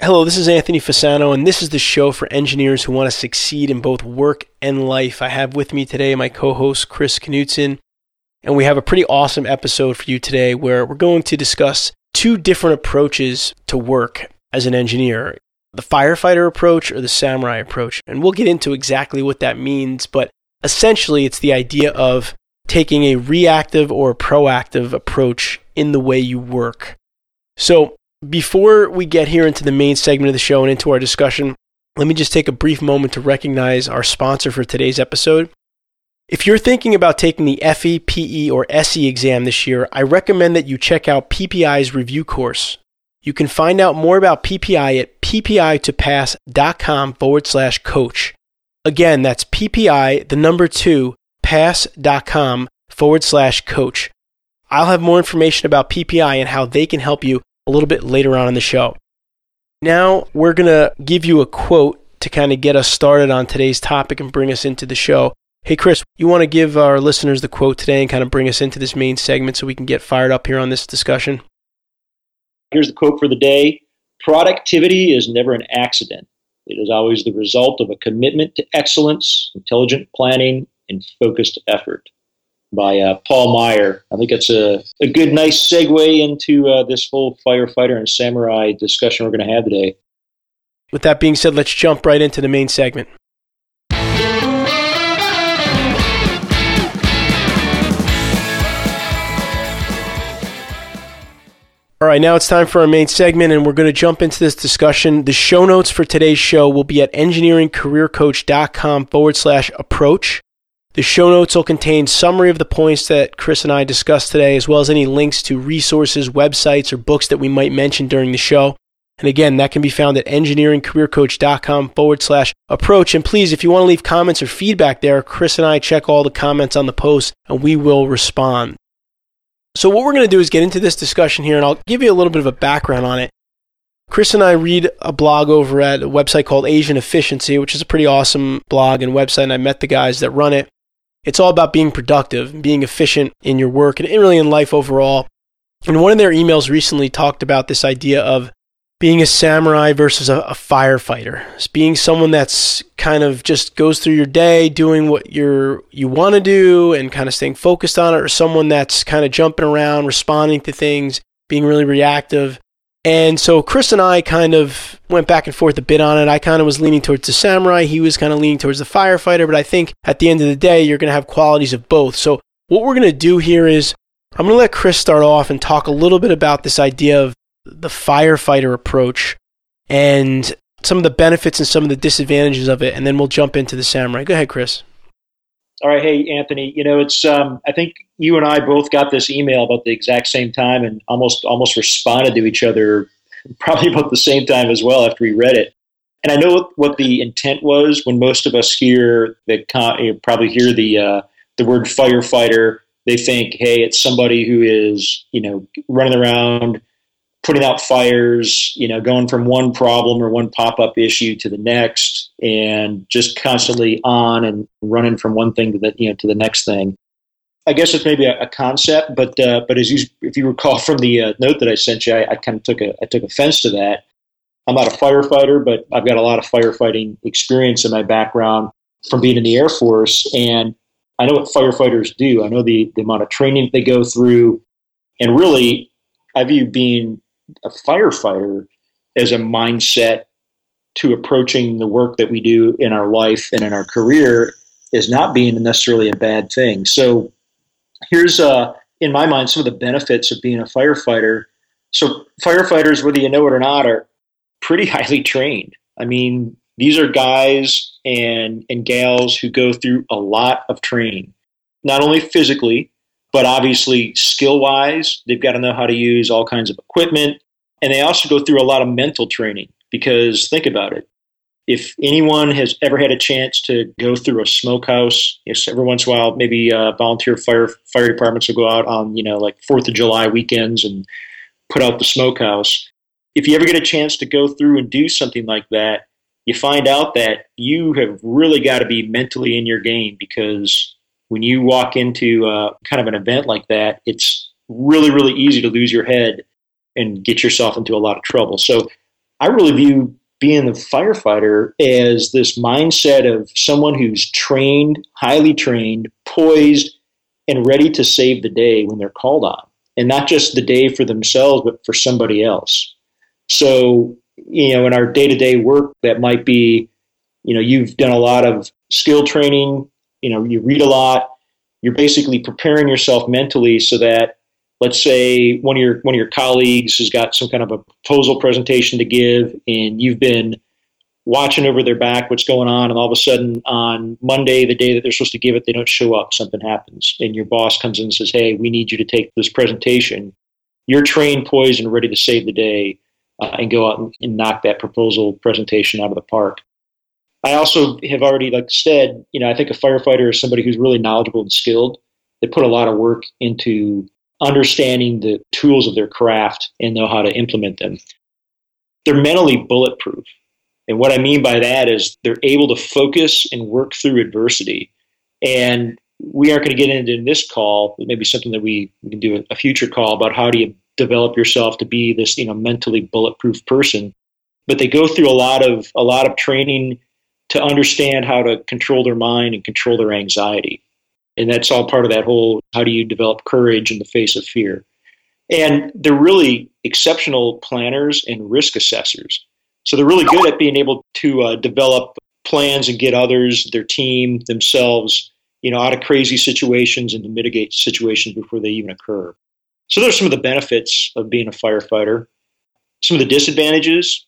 Hello, this is Anthony Fasano, and this is the show for engineers who want to succeed in both work and life. I have with me today my co host, Chris Knutson, and we have a pretty awesome episode for you today where we're going to discuss two different approaches to work as an engineer the firefighter approach or the samurai approach. And we'll get into exactly what that means, but essentially, it's the idea of taking a reactive or proactive approach in the way you work. So, before we get here into the main segment of the show and into our discussion, let me just take a brief moment to recognize our sponsor for today's episode. If you're thinking about taking the FE, PE, or SE exam this year, I recommend that you check out PPI's review course. You can find out more about PPI at ppi2pass.com forward slash coach. Again, that's PPI, the number two, pass.com forward slash coach. I'll have more information about PPI and how they can help you a little bit later on in the show. Now, we're going to give you a quote to kind of get us started on today's topic and bring us into the show. Hey, Chris, you want to give our listeners the quote today and kind of bring us into this main segment so we can get fired up here on this discussion? Here's the quote for the day Productivity is never an accident. It is always the result of a commitment to excellence, intelligent planning, and focused effort by uh, Paul Meyer. I think it's a, a good, nice segue into uh, this whole firefighter and samurai discussion we're going to have today. With that being said, let's jump right into the main segment. All right, now it's time for our main segment, and we're going to jump into this discussion. The show notes for today's show will be at engineeringcareercoach.com forward slash approach. The show notes will contain summary of the points that Chris and I discussed today, as well as any links to resources, websites, or books that we might mention during the show. And again, that can be found at engineeringcareercoach.com forward slash approach. And please, if you want to leave comments or feedback there, Chris and I check all the comments on the post and we will respond. So, what we're going to do is get into this discussion here, and I'll give you a little bit of a background on it. Chris and I read a blog over at a website called Asian Efficiency, which is a pretty awesome blog and website, and I met the guys that run it. It's all about being productive, being efficient in your work, and really in life overall. And one of their emails recently talked about this idea of being a samurai versus a, a, firefighter. It's being someone that's kind of just goes through your day doing what you're you want to do and kind of staying focused on it, or someone that's kind of jumping around, responding to things, being really reactive. And so Chris and I kind of went back and forth a bit on it. I kind of was leaning towards the samurai. He was kind of leaning towards the firefighter. But I think at the end of the day, you're going to have qualities of both. So what we're going to do here is I'm going to let Chris start off and talk a little bit about this idea of the firefighter approach and some of the benefits and some of the disadvantages of it, and then we'll jump into the samurai. Go ahead, Chris. All right, hey Anthony. You know, it's um, I think you and I both got this email about the exact same time, and almost almost responded to each other probably about the same time as well after we read it. And I know what the intent was when most of us hear the probably hear the uh, the word firefighter. They think, hey, it's somebody who is you know running around putting out fires, you know, going from one problem or one pop up issue to the next, and just constantly on and running from one thing to the you know to the next thing. I guess it's maybe a, a concept, but uh, but as you if you recall from the uh, note that I sent you, I, I kind of took a I took offense to that. I'm not a firefighter, but I've got a lot of firefighting experience in my background from being in the Air Force, and I know what firefighters do. I know the, the amount of training they go through, and really, I view being a firefighter as a mindset to approaching the work that we do in our life and in our career is not being necessarily a bad thing. So here's uh, in my mind some of the benefits of being a firefighter. So firefighters, whether you know it or not, are pretty highly trained. I mean, these are guys and and gals who go through a lot of training, not only physically, but obviously, skill wise, they've got to know how to use all kinds of equipment. And they also go through a lot of mental training because think about it. if anyone has ever had a chance to go through a smokehouse, yes, every once in a while, maybe uh, volunteer fire fire departments will go out on you know like Fourth of July weekends and put out the smokehouse. If you ever get a chance to go through and do something like that, you find out that you have really got to be mentally in your game because when you walk into uh, kind of an event like that, it's really really easy to lose your head and get yourself into a lot of trouble. So I really view being a firefighter as this mindset of someone who's trained, highly trained, poised, and ready to save the day when they're called on. And not just the day for themselves, but for somebody else. So, you know, in our day to day work, that might be, you know, you've done a lot of skill training, you know, you read a lot, you're basically preparing yourself mentally so that let's say one of your one of your colleagues has got some kind of a proposal presentation to give and you've been watching over their back what's going on and all of a sudden on monday the day that they're supposed to give it they don't show up something happens and your boss comes in and says hey we need you to take this presentation. You're trained poised and ready to save the day uh, and go out and, and knock that proposal presentation out of the park. I also have already like said you know i think a firefighter is somebody who's really knowledgeable and skilled. They put a lot of work into understanding the tools of their craft and know how to implement them. They're mentally bulletproof. And what I mean by that is they're able to focus and work through adversity. And we aren't going to get into in this call, maybe something that we, we can do a future call about how do you develop yourself to be this, you know, mentally bulletproof person. But they go through a lot of a lot of training to understand how to control their mind and control their anxiety. And that's all part of that whole how do you develop courage in the face of fear. And they're really exceptional planners and risk assessors. So they're really good at being able to uh, develop plans and get others, their team, themselves, you know, out of crazy situations and to mitigate situations before they even occur. So there's some of the benefits of being a firefighter. Some of the disadvantages,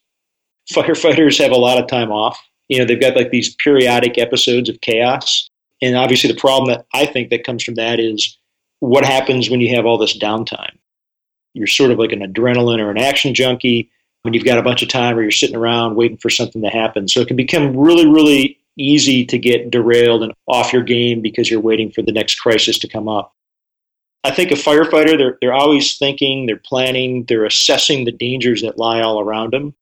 firefighters have a lot of time off. You know, they've got like these periodic episodes of chaos and obviously, the problem that I think that comes from that is what happens when you have all this downtime. You're sort of like an adrenaline or an action junkie when you've got a bunch of time or you're sitting around waiting for something to happen. So it can become really, really easy to get derailed and off your game because you're waiting for the next crisis to come up. I think a firefighter, they're, they're always thinking, they're planning, they're assessing the dangers that lie all around them.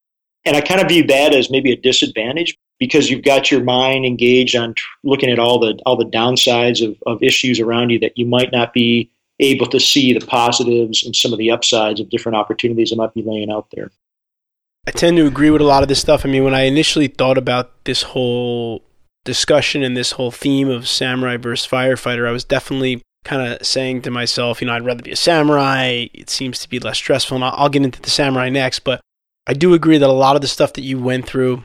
And I kind of view that as maybe a disadvantage because you've got your mind engaged on tr- looking at all the all the downsides of, of issues around you that you might not be able to see the positives and some of the upsides of different opportunities that might be laying out there. I tend to agree with a lot of this stuff. I mean, when I initially thought about this whole discussion and this whole theme of samurai versus firefighter, I was definitely kind of saying to myself, you know, I'd rather be a samurai. It seems to be less stressful, and I'll, I'll get into the samurai next. But I do agree that a lot of the stuff that you went through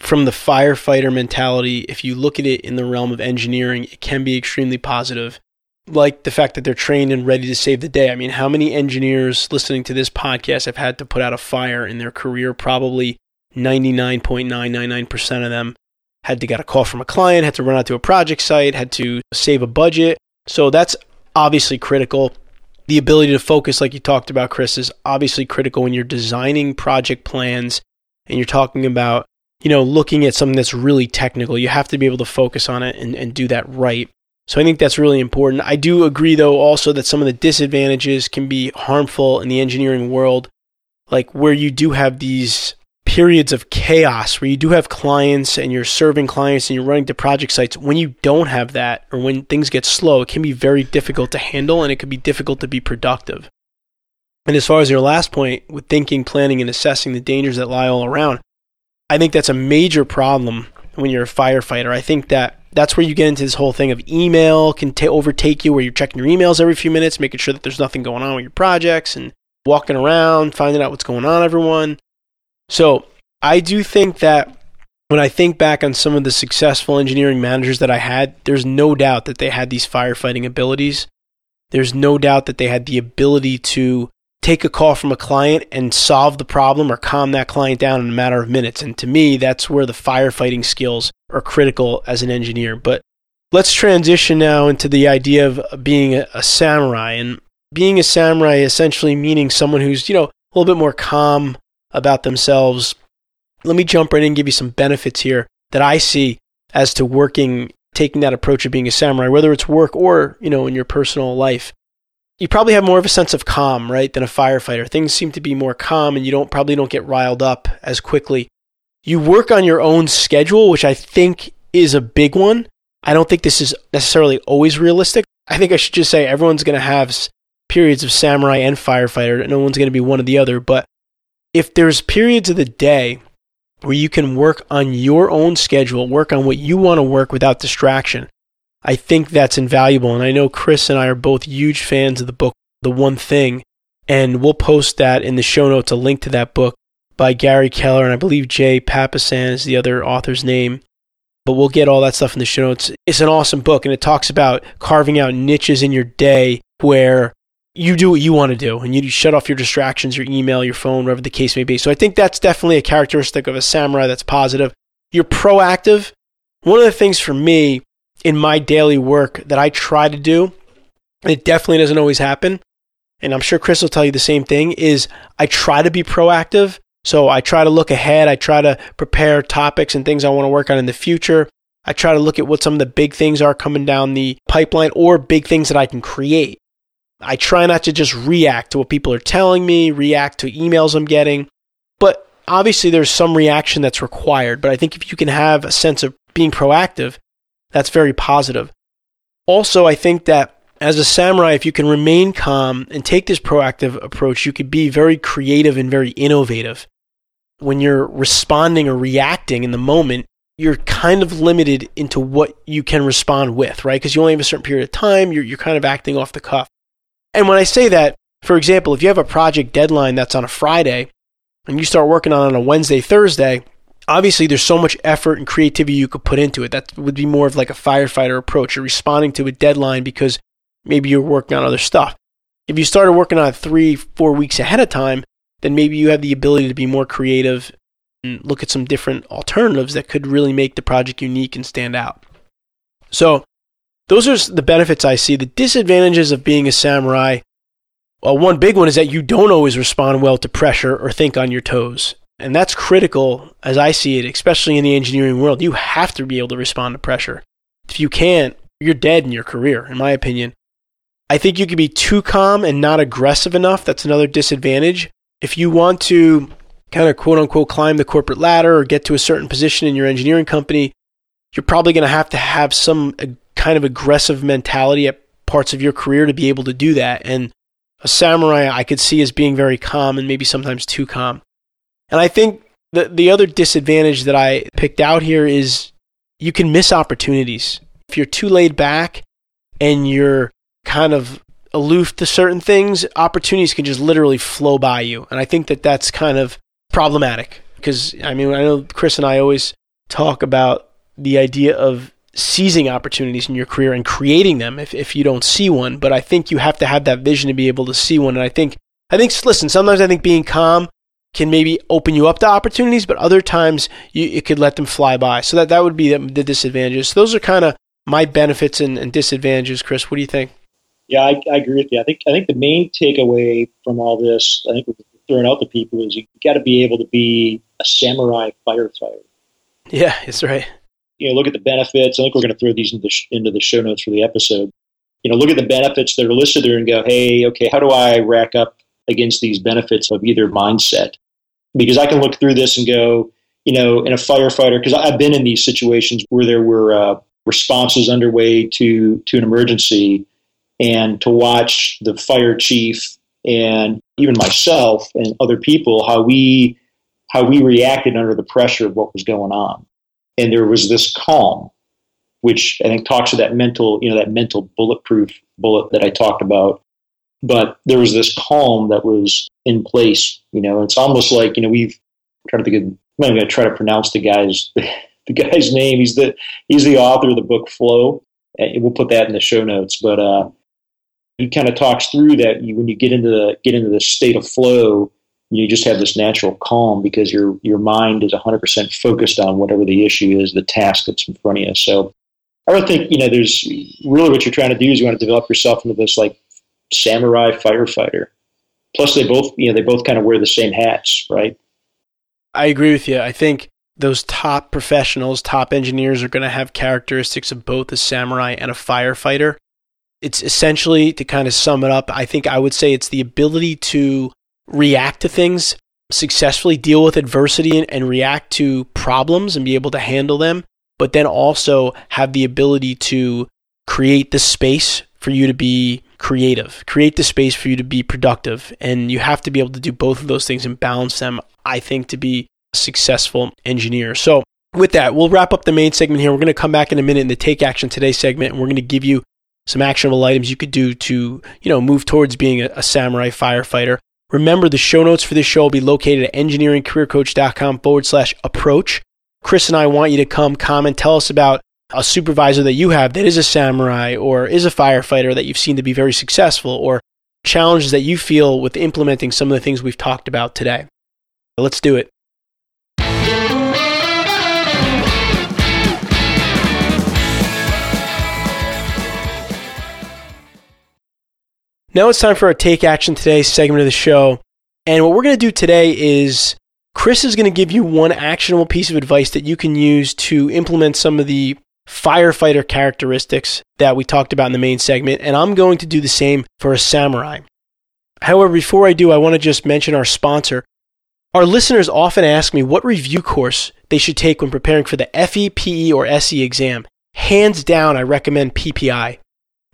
from the firefighter mentality, if you look at it in the realm of engineering, it can be extremely positive. Like the fact that they're trained and ready to save the day. I mean, how many engineers listening to this podcast have had to put out a fire in their career? Probably 99.999% of them had to get a call from a client, had to run out to a project site, had to save a budget. So that's obviously critical. The ability to focus, like you talked about, Chris, is obviously critical when you're designing project plans and you're talking about you know, looking at something that's really technical. You have to be able to focus on it and, and do that right. So I think that's really important. I do agree, though, also that some of the disadvantages can be harmful in the engineering world, like where you do have these periods of chaos where you do have clients and you're serving clients and you're running to project sites. When you don't have that or when things get slow, it can be very difficult to handle and it can be difficult to be productive. And as far as your last point with thinking, planning, and assessing the dangers that lie all around, I think that's a major problem when you're a firefighter. I think that that's where you get into this whole thing of email can t- overtake you, where you're checking your emails every few minutes, making sure that there's nothing going on with your projects and walking around, finding out what's going on, everyone. So I do think that when I think back on some of the successful engineering managers that I had, there's no doubt that they had these firefighting abilities. There's no doubt that they had the ability to take a call from a client and solve the problem or calm that client down in a matter of minutes. And to me, that's where the firefighting skills are critical as an engineer. But let's transition now into the idea of being a, samurai. And being a samurai essentially meaning someone who's, you know, a little bit more calm about themselves, let me jump right in and give you some benefits here that I see as to working, taking that approach of being a samurai, whether it's work or, you know, in your personal life. You probably have more of a sense of calm, right, than a firefighter. Things seem to be more calm and you don't probably don't get riled up as quickly. You work on your own schedule, which I think is a big one. I don't think this is necessarily always realistic. I think I should just say everyone's going to have periods of samurai and firefighter. No one's going to be one or the other. But if there's periods of the day where you can work on your own schedule, work on what you want to work without distraction, I think that's invaluable. And I know Chris and I are both huge fans of the book, The One Thing. And we'll post that in the show notes, a link to that book by Gary Keller. And I believe Jay Papasan is the other author's name but we'll get all that stuff in the show notes. It's an awesome book, and it talks about carving out niches in your day where you do what you want to do and you shut off your distractions, your email, your phone, whatever the case may be. So I think that's definitely a characteristic of a samurai that's positive. You're proactive. One of the things for me in my daily work that I try to do, it definitely doesn't always happen, and I'm sure Chris will tell you the same thing, is I try to be proactive so I try to look ahead. I try to prepare topics and things I want to work on in the future. I try to look at what some of the big things are coming down the pipeline or big things that I can create. I try not to just react to what people are telling me, react to emails I'm getting. But obviously, there's some reaction that's required. But I think if you can have a sense of being proactive, that's very positive. Also, I think that as a samurai, if you can remain calm and take this proactive approach, you could be very creative and very innovative. When you're responding or reacting in the moment, you're kind of limited into what you can respond with, right? Because you only have a certain period of time, you're, you're kind of acting off the cuff. And when I say that, for example, if you have a project deadline that's on a Friday and you start working on it on a Wednesday, Thursday, obviously there's so much effort and creativity you could put into it. That would be more of like a firefighter approach. You're responding to a deadline because maybe you're working on other stuff. If you started working on it three, four weeks ahead of time, then maybe you have the ability to be more creative and look at some different alternatives that could really make the project unique and stand out. So, those are the benefits I see. The disadvantages of being a samurai well, one big one is that you don't always respond well to pressure or think on your toes. And that's critical as I see it, especially in the engineering world. You have to be able to respond to pressure. If you can't, you're dead in your career, in my opinion. I think you can be too calm and not aggressive enough. That's another disadvantage. If you want to kind of quote unquote climb the corporate ladder or get to a certain position in your engineering company, you're probably going to have to have some uh, kind of aggressive mentality at parts of your career to be able to do that. And a samurai I could see as being very calm and maybe sometimes too calm. And I think the the other disadvantage that I picked out here is you can miss opportunities. If you're too laid back and you're kind of aloof to certain things, opportunities can just literally flow by you. And I think that that's kind of problematic because I mean, I know Chris and I always talk about the idea of seizing opportunities in your career and creating them if, if you don't see one. But I think you have to have that vision to be able to see one. And I think, I think, listen, sometimes I think being calm can maybe open you up to opportunities, but other times you, it could let them fly by. So that, that would be the, the disadvantages. So those are kind of my benefits and, and disadvantages. Chris, what do you think? Yeah, I, I, agree with you. I think I think the main takeaway from all this, I think we're throwing out to people is you got to be able to be a samurai firefighter. Yeah, that's right. You know, look at the benefits. I think we're going to throw these into the, sh- into the show notes for the episode. You know, look at the benefits that are listed there and go, hey, okay, how do I rack up against these benefits of either mindset? Because I can look through this and go, you know, in a firefighter, because I've been in these situations where there were uh, responses underway to to an emergency and to watch the fire chief and even myself and other people how we how we reacted under the pressure of what was going on. And there was this calm which i think talks to that mental you know that mental bulletproof bullet that i talked about but there was this calm that was in place you know it's almost like you know we've trying to think of i'm going to try to pronounce the guy's the guy's name he's the he's the author of the book flow we'll put that in the show notes but uh he kind of talks through that you, when you get into the get into the state of flow, you just have this natural calm because your your mind is 100% focused on whatever the issue is, the task that's in front of you. So I would think you know there's really what you're trying to do is you want to develop yourself into this like samurai firefighter. Plus, they both you know they both kind of wear the same hats, right? I agree with you. I think those top professionals, top engineers are going to have characteristics of both a samurai and a firefighter. It's essentially, to kind of sum it up, I think I would say it's the ability to react to things, successfully deal with adversity and, and react to problems and be able to handle them, but then also have the ability to create the space for you to be creative, create the space for you to be productive. And you have to be able to do both of those things and balance them, I think, to be a successful engineer. So, with that, we'll wrap up the main segment here. We're going to come back in a minute in the Take Action Today segment, and we're going to give you some actionable items you could do to, you know, move towards being a, a samurai firefighter. Remember, the show notes for this show will be located at engineeringcareercoach.com forward slash approach. Chris and I want you to come comment, tell us about a supervisor that you have that is a samurai or is a firefighter that you've seen to be very successful or challenges that you feel with implementing some of the things we've talked about today. Let's do it. Now it's time for our Take Action Today segment of the show. And what we're going to do today is Chris is going to give you one actionable piece of advice that you can use to implement some of the firefighter characteristics that we talked about in the main segment. And I'm going to do the same for a samurai. However, before I do, I want to just mention our sponsor. Our listeners often ask me what review course they should take when preparing for the FE, PE, or SE exam. Hands down, I recommend PPI.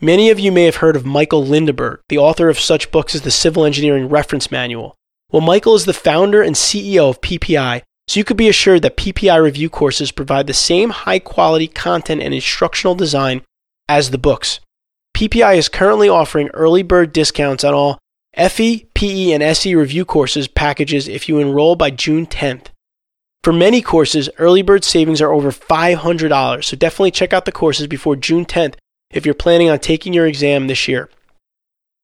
Many of you may have heard of Michael Lindeburg, the author of such books as the Civil Engineering Reference Manual. Well, Michael is the founder and CEO of PPI, so you could be assured that PPI review courses provide the same high quality content and instructional design as the books. PPI is currently offering early bird discounts on all FE, PE, and SE review courses packages if you enroll by June 10th. For many courses, early bird savings are over $500, so definitely check out the courses before June 10th if you're planning on taking your exam this year.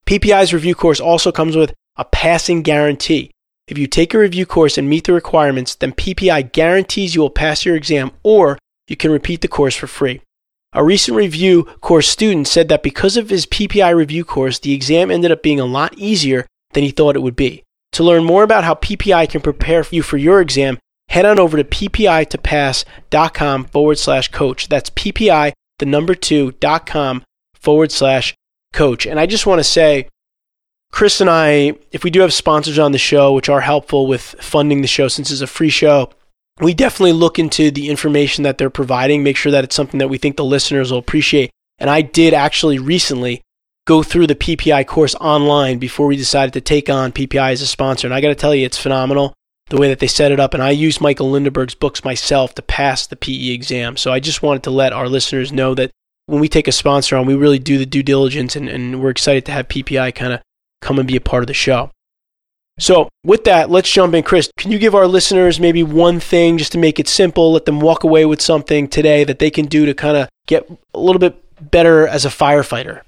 PPI's review course also comes with a passing guarantee. If you take a review course and meet the requirements, then PPI guarantees you will pass your exam or you can repeat the course for free. A recent review course student said that because of his PPI review course, the exam ended up being a lot easier than he thought it would be. To learn more about how PPI can prepare you for your exam, head on over to ppi2pass.com forward slash coach. That's PPI the number two dot com forward slash coach. And I just want to say, Chris and I, if we do have sponsors on the show, which are helpful with funding the show since it's a free show, we definitely look into the information that they're providing, make sure that it's something that we think the listeners will appreciate. And I did actually recently go through the PPI course online before we decided to take on PPI as a sponsor. And I got to tell you, it's phenomenal the way that they set it up. And I used Michael Lindeburg's books myself to pass the PE exam. So I just wanted to let our listeners know that when we take a sponsor on, we really do the due diligence and, and we're excited to have PPI kind of come and be a part of the show. So, with that, let's jump in. Chris, can you give our listeners maybe one thing just to make it simple, let them walk away with something today that they can do to kind of get a little bit better as a firefighter?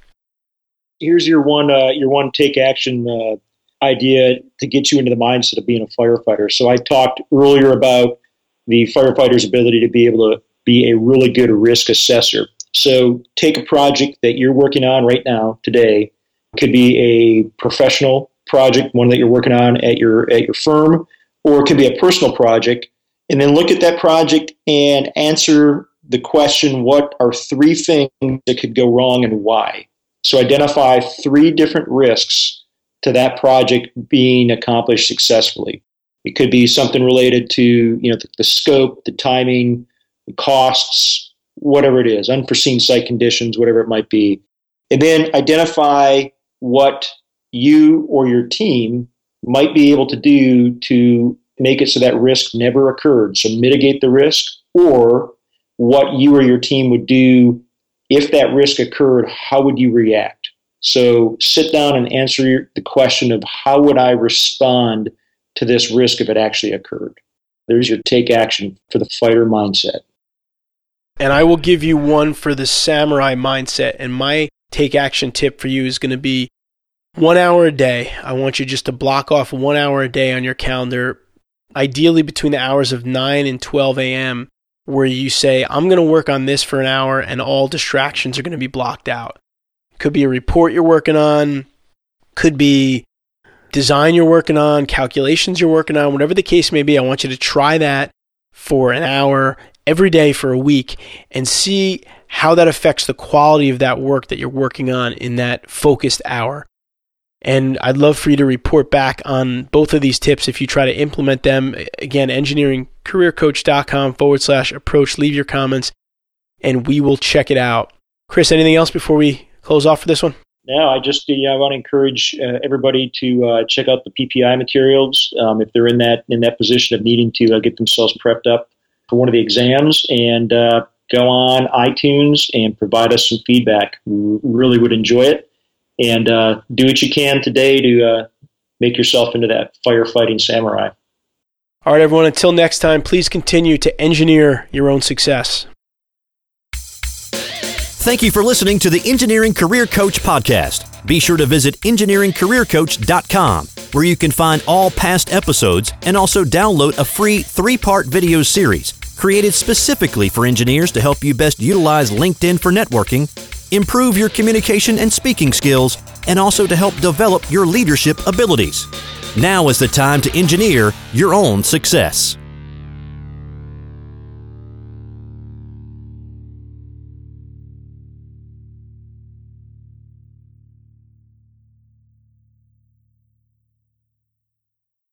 Here's your one uh, your one take action uh, idea to get you into the mindset of being a firefighter. So I talked earlier about the firefighter's ability to be able to be a really good risk assessor. So take a project that you're working on right now today. Could be a professional project, one that you're working on at your at your firm, or it could be a personal project. And then look at that project and answer the question what are three things that could go wrong and why? So identify three different risks to that project being accomplished successfully. It could be something related to you know the, the scope, the timing, the costs, whatever it is, unforeseen site conditions, whatever it might be, and then identify what you or your team might be able to do to make it so that risk never occurred. So mitigate the risk, or what you or your team would do if that risk occurred. How would you react? So sit down and answer the question of how would I respond to this risk if it actually occurred. There's your take action for the fighter mindset. And I will give you one for the samurai mindset. And my take action tip for you is going to be one hour a day. I want you just to block off one hour a day on your calendar, ideally between the hours of 9 and 12 a.m., where you say, I'm going to work on this for an hour and all distractions are going to be blocked out. Could be a report you're working on, could be design you're working on, calculations you're working on, whatever the case may be. I want you to try that for an hour every day for a week and see how that affects the quality of that work that you're working on in that focused hour. And I'd love for you to report back on both of these tips if you try to implement them. Again, engineeringcareercoach.com forward slash approach. Leave your comments and we will check it out. Chris, anything else before we close off for this one? No, I just I want to encourage uh, everybody to uh, check out the PPI materials um, if they're in that in that position of needing to uh, get themselves prepped up for one of the exams, and uh, go on iTunes and provide us some feedback. We really would enjoy it, and uh, do what you can today to make yourself into that firefighting samurai. All right, everyone. Until next time, please continue to engineer your own success. Thank you for listening to the Engineering Career Coach podcast. Be sure to visit engineeringcareercoach.com, where you can find all past episodes and also download a free three part video series created specifically for engineers to help you best utilize LinkedIn for networking, improve your communication and speaking skills, and also to help develop your leadership abilities. Now is the time to engineer your own success.